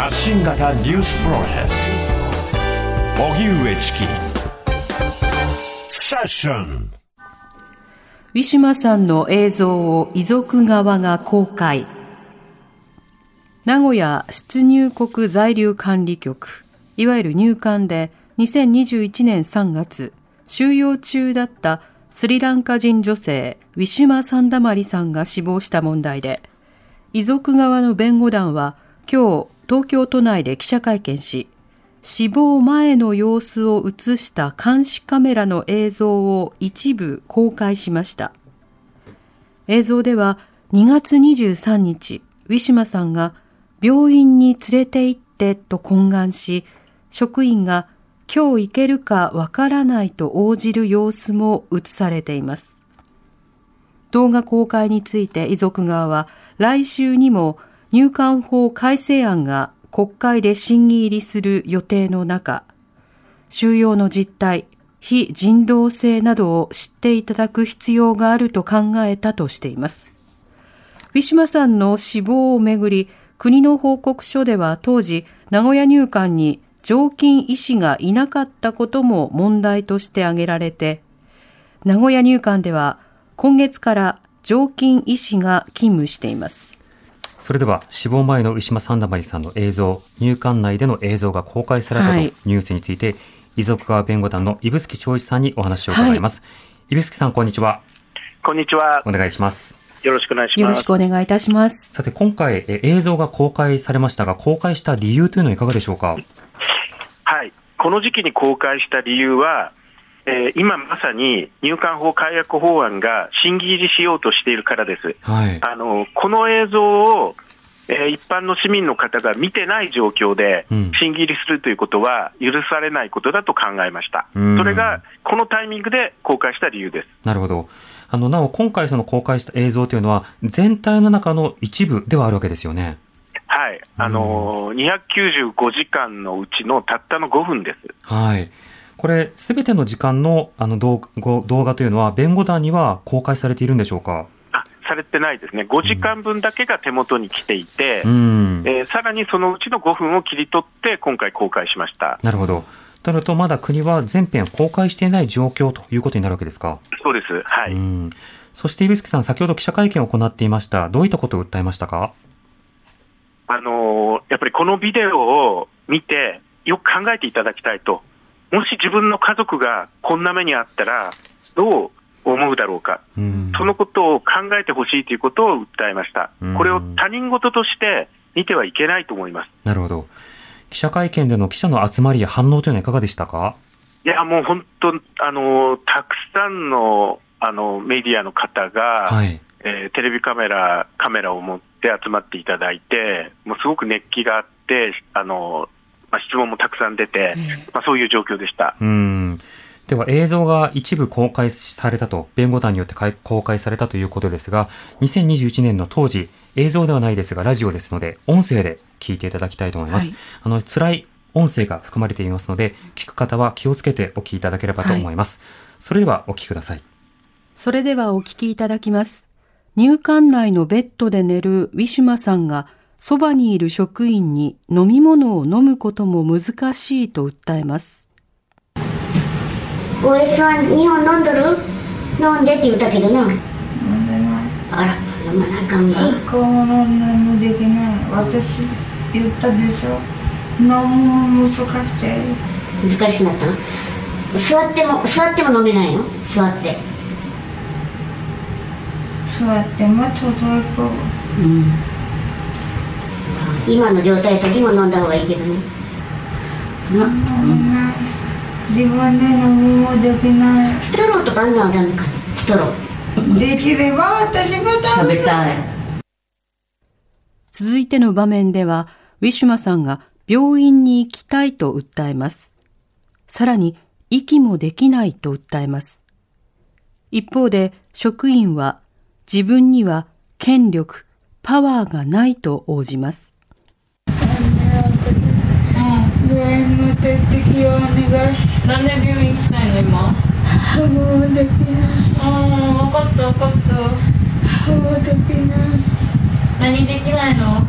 発信型ニュースプロジェクト。荻上チキ。セッション。ウィシュマさんの映像を遺族側が公開。名古屋出入国在留管理局。いわゆる入管で2021年3月収容中だったスリランカ人女性ウィシュマ・サンダマリさんが死亡した問題で遺族側の弁護団は今日東京都内で記者会見し死亡前の様子を映した監視カメラの映像を一部公開しました。映像では2月23日ウィシュマさんが病院に連れて行ってと懇願し職員が今日行けるかわからないと応じる様子も映されています。動画公開について遺族側は来週にも入管法改正案が国会で審議入りする予定の中、収容の実態、非人道性などを知っていただく必要があると考えたとしています。ウィシュマさんの死亡をめぐり、国の報告書では当時、名古屋入管に常勤医師がいなかったことも問題として挙げられて、名古屋入管では今月から常勤医師が勤務しています。それでは死亡前の石間三田まりさんの映像、入管内での映像が公開されたとニュースについて、はい、遺族側弁護団の指宿正一さんにお話を伺います。はい、指宿さん、こんにちは。こんにちは。お願いします。よろしくお願いします。よろしくお願いいたします。さて、今回、え映像が公開されましたが、公開した理由というのはいかがでしょうか？はい。この時期に公開した理由は、えー、今まさに入管法改悪法案が審議入りしようとしているからです。はい、あのこの映像を、えー、一般の市民の方が見てない状況で審議入りするということは許されないことだと考えました。それがこのタイミングで公開した理由です。なるほど。あの、なお今回その公開した映像というのは全体の中の一部ではあるわけですよね。はい。あのー、295時間のうちのたったの5分です。はい。これ、すべての時間のあの動動画というのは、弁護団には公開されているんでしょうか？あされてないですね、5時間分だけが手元に来ていて、うん、えー、さらにそのうちの5分を切り取って、今回公開しましたなるほど。となると、まだ国は全編公開していない状況ということになるわけですか？そうです、はい。うんそして、指宿さん、先ほど記者会見を行っていました。どういったことを訴えましたか？あのー、やっぱりこのビデオを見て、よく考えていただきたいと。もし自分の家族がこんな目にあったら、どう思うだろうか、うん、そのことを考えてほしいということを訴えました、これを他人事として見てはいけないと思います。なるほど、記者会見での記者の集まりや反応というのは、いかがでしたか？いや、もう本当、あのたくさんのあのメディアの方が、はい。えー、テレビカメラ、カメラを持って集まっていただいて、もうすごく熱気があって、あのまあ、質問もたくさん出て、まあ、そういう状況でした。うんでは映像が一部公開されたと、弁護団によって公開されたということですが、2021年の当時、映像ではないですが、ラジオですので、音声で聞いていただきたいと思います。はい、あの、辛い音声が含まれていますので、聞く方は気をつけてお聞きいただければと思います。はい、それではお聞きください。それではお聞きいただきます。入管内のベッドで寝るウィシュマさんが、そばにいる職員に飲み物を飲むことも難しいと訴えます。OS は2本飲んどる？飲んでって言ったけどな。飲んでない。あら、飲まなあかんわ。一個も飲んないのできない。私言ったでしょ。飲む難しい。難しくなったの？座っても、座っても飲めないの？座って。座ってもちょうどいこう。うん。今の状態の時も飲んだ方がいいけどね。な、うん、自分で飲みもできない。ストローとかあんのはダメかストロー。できれば私も食べたい。続いての場面では、ウィシュマさんが病院に行きたいと訴えます。さらに、息もできないと訴えます。一方で、職員は、自分には権力、パワーがないと応じます。点滴をお願いしなんで病院来たいの今？もうできないああ分かった分かったもうできない何できないの？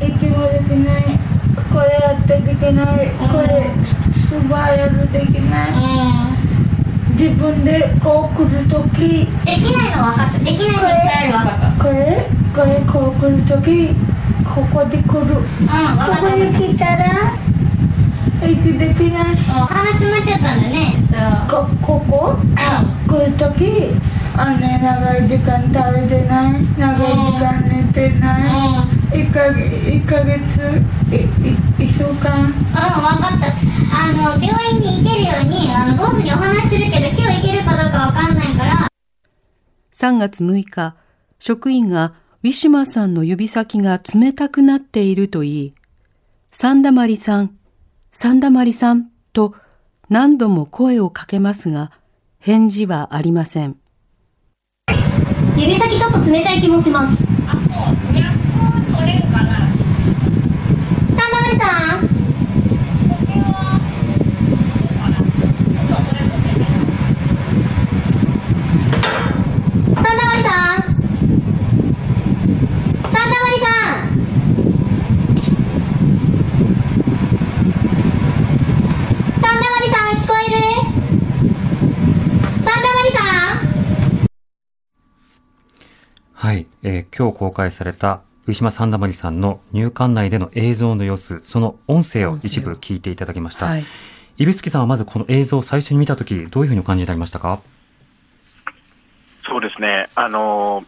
息もできない呼けない。これ、素早くできない。自分でこう来るとき。できないの分かった。できないの分かった。これ、これこう来るとき、ここで来る。うん。ここに来たら、息できない。鼻詰まっちゃったんだね。こ、ここ、うん、来るとき、あね、長い時間食べてない。長い時間寝てない。1ヶ月、1ヶ月、1週間。うん、分かった。あの、病院に行けるように、あの、ボスにお話しするけど、今日行けるかどうかわかんないから。3月6日、職員がウィシュマさんの指先が冷たくなっていると言い、サンダマリさん、サンダマリさんと何度も声をかけますが、返事はありません。指先ちょっと冷たい気もします。あ、そう。やっと取れるかな。サンダマリさんはい、えー、今日公開された上島三田まりさんの入管内での映像の様子、その音声を一部聞いていただきました。はい、指宿さんはまずこの映像を最初に見たとき、どういうふうにお感じになりましたか？そうですね、あの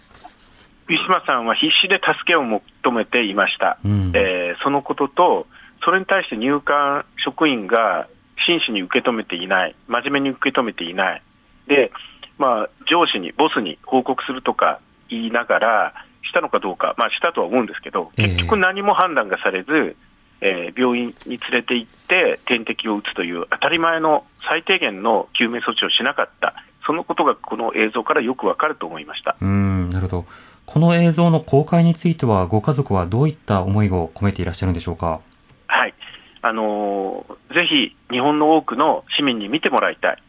ウィシュマさんは必死で助けを求めていました、うん、えー、そのことと、それに対して入管職員が真摯に受け止めていない、真面目に受け止めていない、でまあ、上司に、ボスに報告するとか、言いながら、したのかどうか、まあ、したとは思うんですけど、結局何も判断がされず、えー、病院に連れて行って点滴を打つという当たり前の最低限の救命措置をしなかった、そのことがこの映像からよくわかると思いました。うんなるほど、この映像の公開については、ご家族はどういった思いを込めていらっしゃるんでしょうか？はい。あのー、ぜひ日本の多くの市民に見てもらいたい、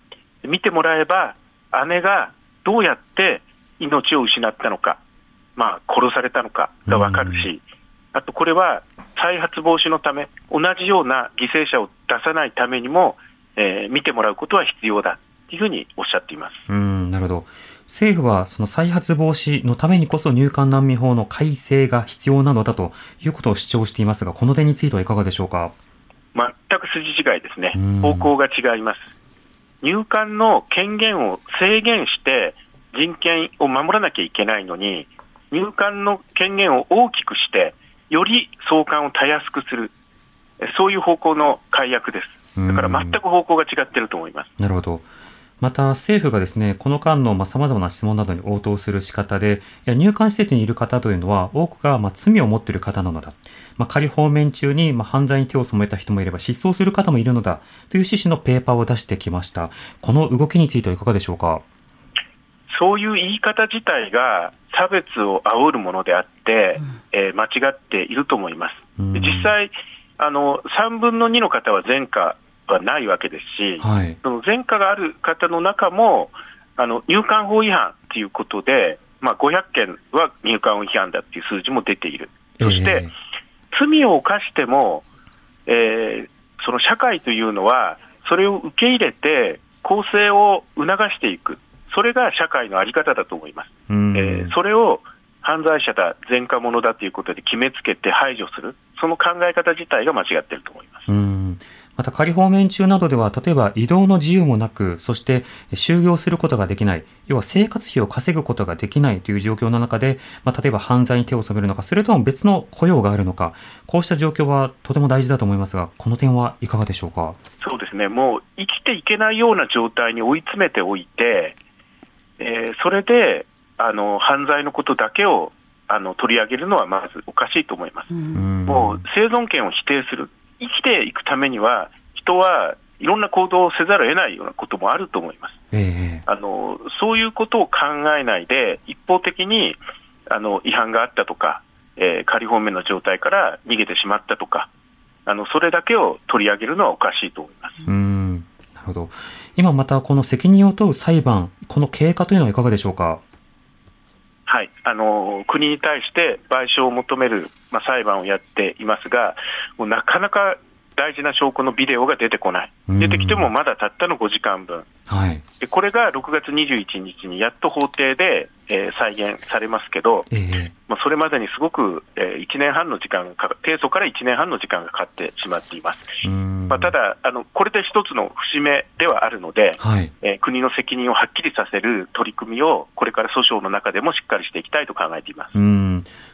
見てもらえば、姉がどうやって命を失ったのか、まあ、殺されたのかが分かるし、あとこれは再発防止のため、同じような犠牲者を出さないためにも、えー、見てもらうことは必要だというふうにおっしゃっています。うんなるほど。政府はその再発防止のためにこそ入管難民法の改正が必要なのだということを主張していますが、この点についてはいかがでしょうか？全く筋違いですね、方向が違います。入管の権限を制限して人権を守らなきゃいけないのに、入管の権限を大きくして、より送還をたやすくする、そういう方向の解約です。だから全く方向が違っていると思います。なるほど。また政府がですね、この間のさまざまな質問などに応答する仕方で、いや入管施設にいる方というのは、多くがま罪を持っている方なのだ。まあ、仮放免中にま犯罪に手を染めた人もいれば、失踪する方もいるのだという趣旨のペーパーを出してきました。この動きについてはいかがでしょうか？そういう言い方自体が差別を煽るものであって、うん、えー、間違っていると思います。うん、実際あの、3分の2の方は前科はないわけですし、はい、その前科がある方の中も、あの入管法違反ということで、まあ、500件は入管法違反だっていう数字も出ている、そして、えー、罪を犯しても、えー、その社会というのは、それを受け入れて、更生を促していく、それが社会の在り方だと思います。えー、それを犯罪者だ、前科者だということで決めつけて排除する、その考え方自体が間違っていると思います。また仮放免中などでは、例えば移動の自由もなく、そして就業することができない、要は生活費を稼ぐことができないという状況の中で、まあ、例えば犯罪に手を染めるのか、それとも別の雇用があるのか、こうした状況はとても大事だと思いますが、この点はいかがでしょうか？そうですね、もう生きていけないような状態に追い詰めておいて、えー、それであの犯罪のことだけをあの取り上げるのはまずおかしいと思います。もう生存権を否定する、生きていくためには、人はいろんな行動をせざるを得ないようなこともあると思います。えー、あのそういうことを考えないで、一方的にあの違反があったとか、えー、仮放免の状態から逃げてしまったとか、あのそれだけを取り上げるのはおかしいと思います。うほど。今またこの責任を問う裁判、この経過というのはいかがでしょうか？はい、あの国に対して賠償を求める、まあ、裁判をやっていますが、もうなかなか大事な証拠のビデオが出てこない、出てきてもまだたったの5時間分、はい、でこれが6月21日にやっと法廷で、えー、再現されますけど、えー、まあ、それまでにすごく、えー、1年半の時間が提訴から1年半の時間がかかってしまっています。まあ、ただあの、これで一つの節目ではあるので、はい、えー、国の責任をはっきりさせる取り組みを、これから訴訟の中でもしっかりしていきたいと考えています。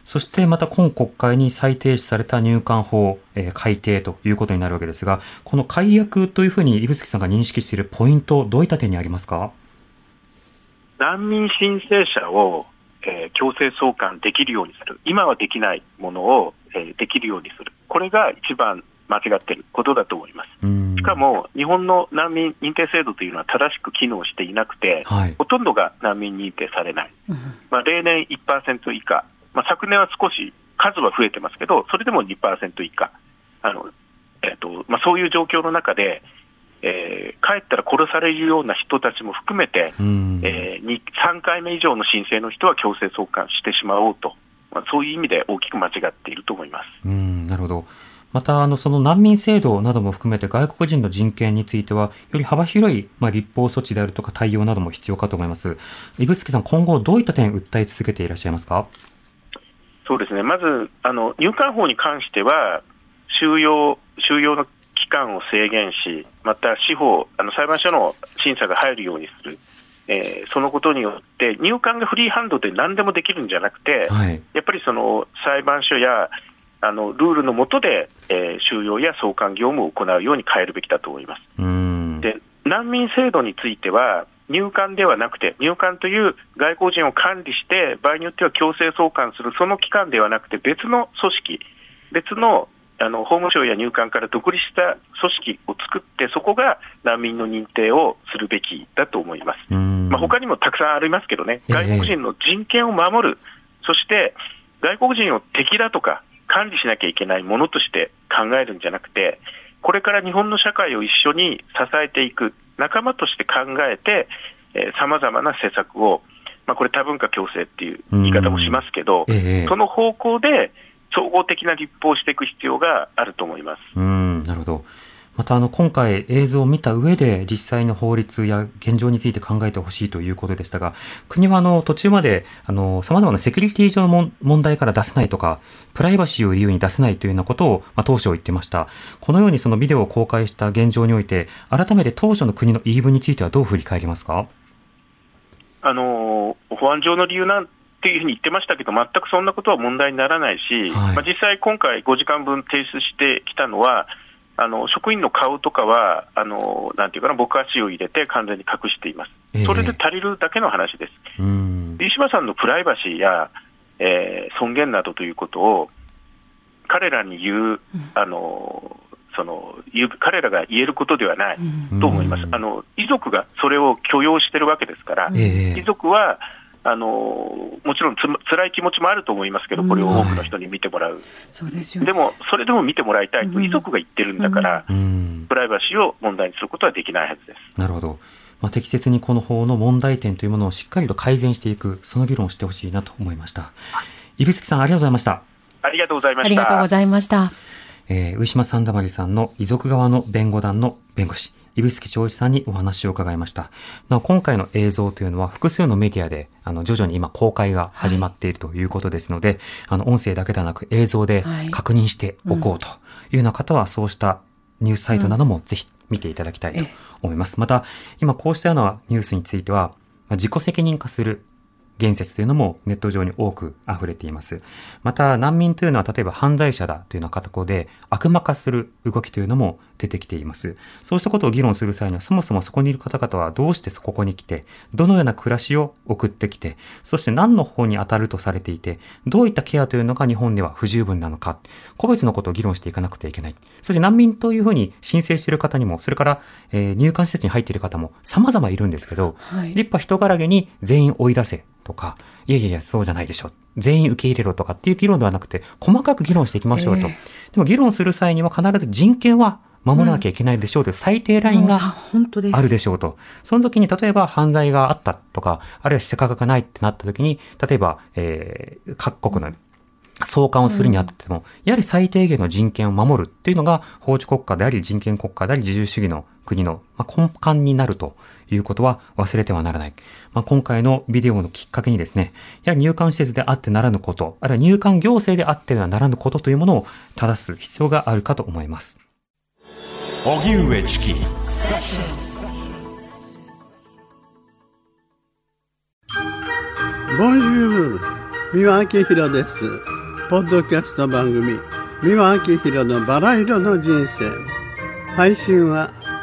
そしてまた今国会に再提出された入管法、えー、改定ということになるわけですが、この解約というふうに指宿さんが認識しているポイント、どういった点にありますか？難民申請者を、えー、強制送還できるようにする、今はできないものを、えー、できるようにする、これが一番間違っていることだと思います。しかも、日本の難民認定制度というのは正しく機能していなくて、はい、ほとんどが難民認定されない、まあ、例年1%以下、まあ、昨年は少し数は増えてますけど、それでも2%以下、あのえーとまあ、そういう状況の中で、えー、帰ったら殺されるような人たちも含めて、えー、3回目以上の申請の人は強制送還してしまおうと、まあ、そういう意味で大きく間違っていると思います。うん。なるほどまた、あの、その難民制度なども含めて外国人の人権については、より幅広い、まあ、立法措置であるとか対応なども必要かと思います。指宿さん、今後どういった点訴え続けていらっしゃいますか？そうですね。まず、あの、入管法に関しては、収容、収容の期間を制限し、また司法、あの裁判所の審査が入るようにする、えー、そのことによって、入管がフリーハンドで何でもできるんじゃなくて、はい、やっぱりその裁判所やあのルールの下で、えー、収容や送還業務を行うように変えるべきだと思います。で難民制度については入管ではなくて、入管という外国人を管理して、場合によっては強制送還する、その機関ではなくて、別の組織、別のあの法務省や入管から独立した組織を作って、そこが難民の認定をするべきだと思います。まあ、他にもたくさんありますけどね、外国人の人権を守る、そして外国人を敵だとか、管理しなきゃいけないものとして考えるんじゃなくて、これから日本の社会を一緒に支えていく、仲間として考えて、さまざまな施策を、まあ、これ、多文化共生っていう言い方もしますけど、ええ、その方向で総合的な立法をしていく必要があると思います。うんなるほどまたあの今回映像を見た上で実際の法律や現状について考えてほしいということでしたが、国はあの途中まであの様々なセキュリティ上の問題から出せないとか、プライバシーを理由に出せないというようなことを、まあ、当初言ってました。このようにそのビデオを公開した現状において、改めて当初の国の言い分についてはどう振り返りますか？あの保安上の理由なんっていうふうに言ってましたけど、全くそんなことは問題にならないし、はい、まあ、実際、今回5時間分提出してきたのは、あの職員の顔とかはあの、なんていうかな、僕足を入れて完全に隠しています、えー、それで足りるだけの話です。飯島さんのプライバシーや、えー、尊厳などということを、彼らに言う、あのその彼らが言えることではないと思います、あの遺族がそれを許容してるわけですから、えー、遺族はあのもちろんつ辛い気持ちもあると思いますけど、これを多くの人に見てもらう、そうですよ。でもそれでも見てもらいたいと遺族が言ってるんだから、プライバシーを問題にすることはできないはずです。なるほど、まあ、適切にこの法の問題点というものをしっかりと改善していく、その議論をしてほしいなと思いました。指宿さんありがとうございました。ありがとうございました。ありがとうございました。えー、上島三田丸さんの遺族側の弁護団の弁護士、指宿長一さんにお話を伺いました。な今回の映像というのは複数のメディアであの徐々に今公開が始まっているということですので、はい、あの音声だけではなく映像で確認しておこうというような方はそうしたニュースサイトなどもぜひ見ていただきたいと思います。また今こうしたようなニュースについては自己責任化する言説というのもネット上に多く溢れています。また難民というのは例えば犯罪者だというような形で悪魔化する動きというのも出てきています。そうしたことを議論する際にはそもそもそこにいる方々はどうしてここに来て、どのような暮らしを送ってきて、そして何の方に当たるとされていて、どういったケアというのが日本では不十分なのか、個別のことを議論していかなくてはいけない。そして難民というふうに申請している方にも、それから、えー、入管施設に入っている方も様々いるんですけど、はい、立派人柄げに全員追い出せとか、いやいやいや、そうじゃないでしょ。全員受け入れろとかっていう議論ではなくて、細かく議論していきましょうと。えー、でも議論する際には必ず人権は守らなきゃいけないでしょうという最低ラインがあるでしょうと。その時に例えば犯罪があったとか、あるいは施価がないってなった時に、例えば、えー、各国の送還をするにあたっても、やはり最低限の人権を守るっていうのが法治国家であり人権国家であり自由主義の国の根幹になるということは忘れてはならない。まあ、今回のビデオのきっかけにですね、や入管施設であってならぬこと、あるいは入管行政であってはならぬことというものを正す必要があるかと思います。荻上チキボンジュール三輪明宏です。ポッドキャスト番組三輪明宏のバラ色の人生配信は